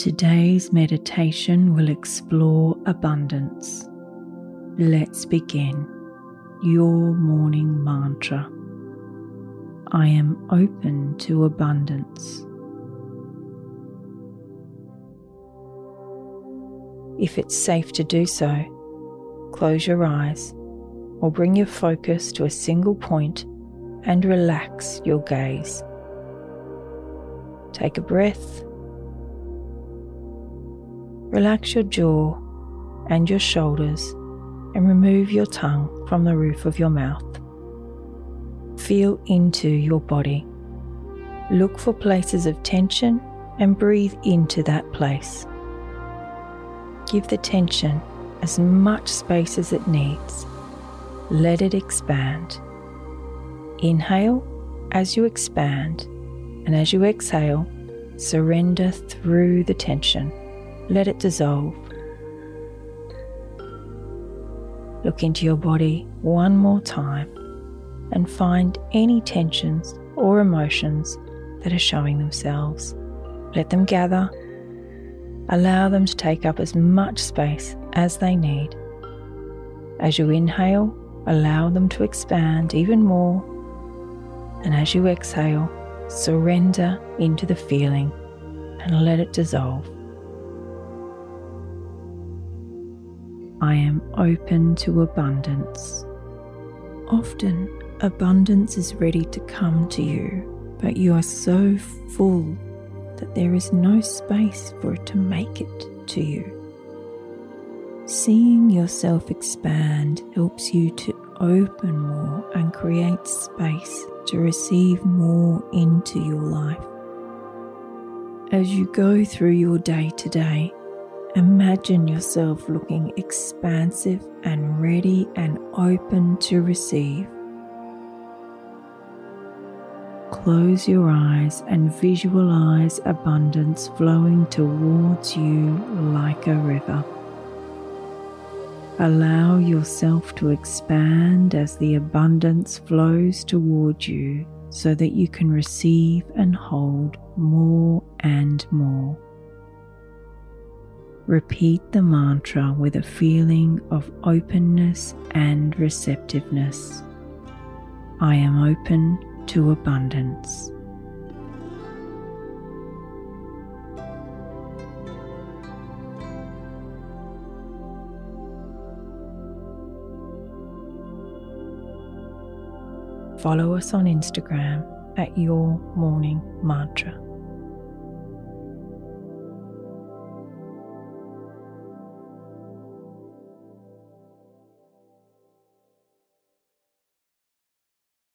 Today's meditation will explore abundance. Let's begin. Your morning mantra I am open to abundance. If it's safe to do so, close your eyes or bring your focus to a single point and relax your gaze. Take a breath. Relax your jaw and your shoulders and remove your tongue from the roof of your mouth. Feel into your body. Look for places of tension and breathe into that place. Give the tension as much space as it needs. Let it expand. Inhale as you expand, and as you exhale, surrender through the tension. Let it dissolve. Look into your body one more time and find any tensions or emotions that are showing themselves. Let them gather. Allow them to take up as much space as they need. As you inhale, allow them to expand even more. And as you exhale, surrender into the feeling and let it dissolve. I am open to abundance. Often, abundance is ready to come to you, but you are so full that there is no space for it to make it to you. Seeing yourself expand helps you to open more and create space to receive more into your life. As you go through your day to day, imagine yourself looking expansive and ready and open to receive. Close your eyes and visualize abundance flowing towards you like a river. Allow yourself to expand as the abundance flows towards you so that you can receive and hold more and more. Repeat the mantra with a feeling of openness and receptiveness. I am open to abundance. Follow us on Instagram at Your Morning Mantra.